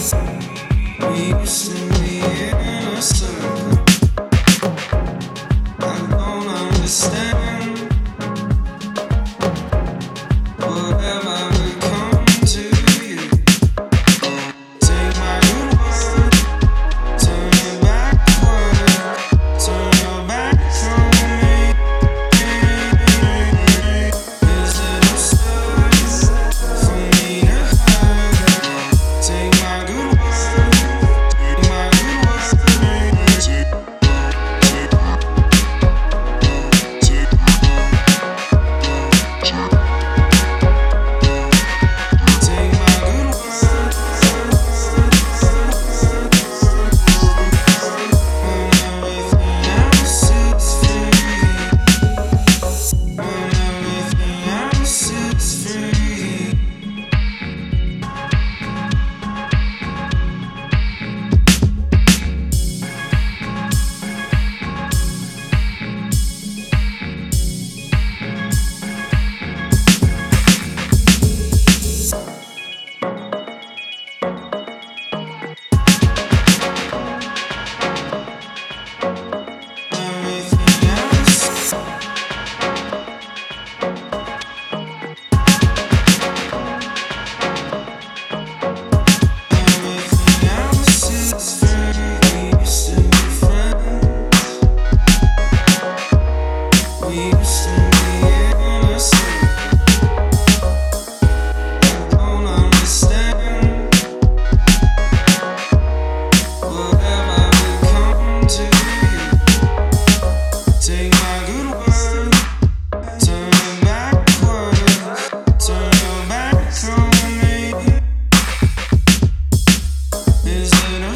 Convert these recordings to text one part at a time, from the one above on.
Listen.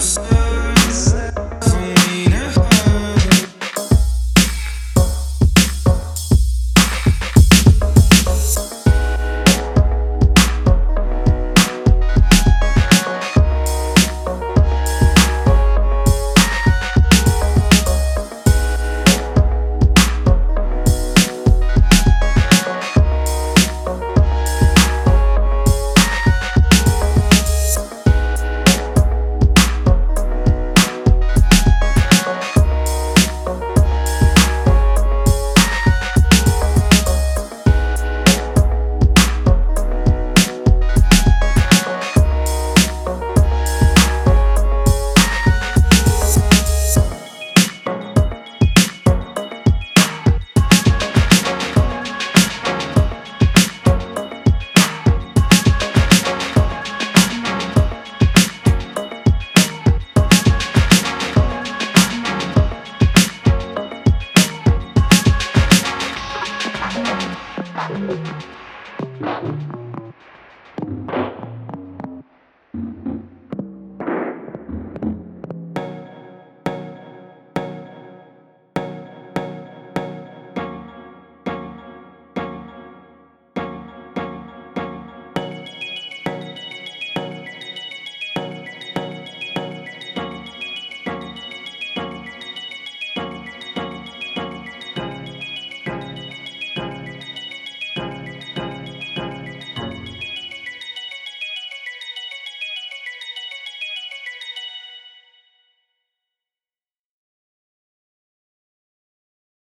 coração.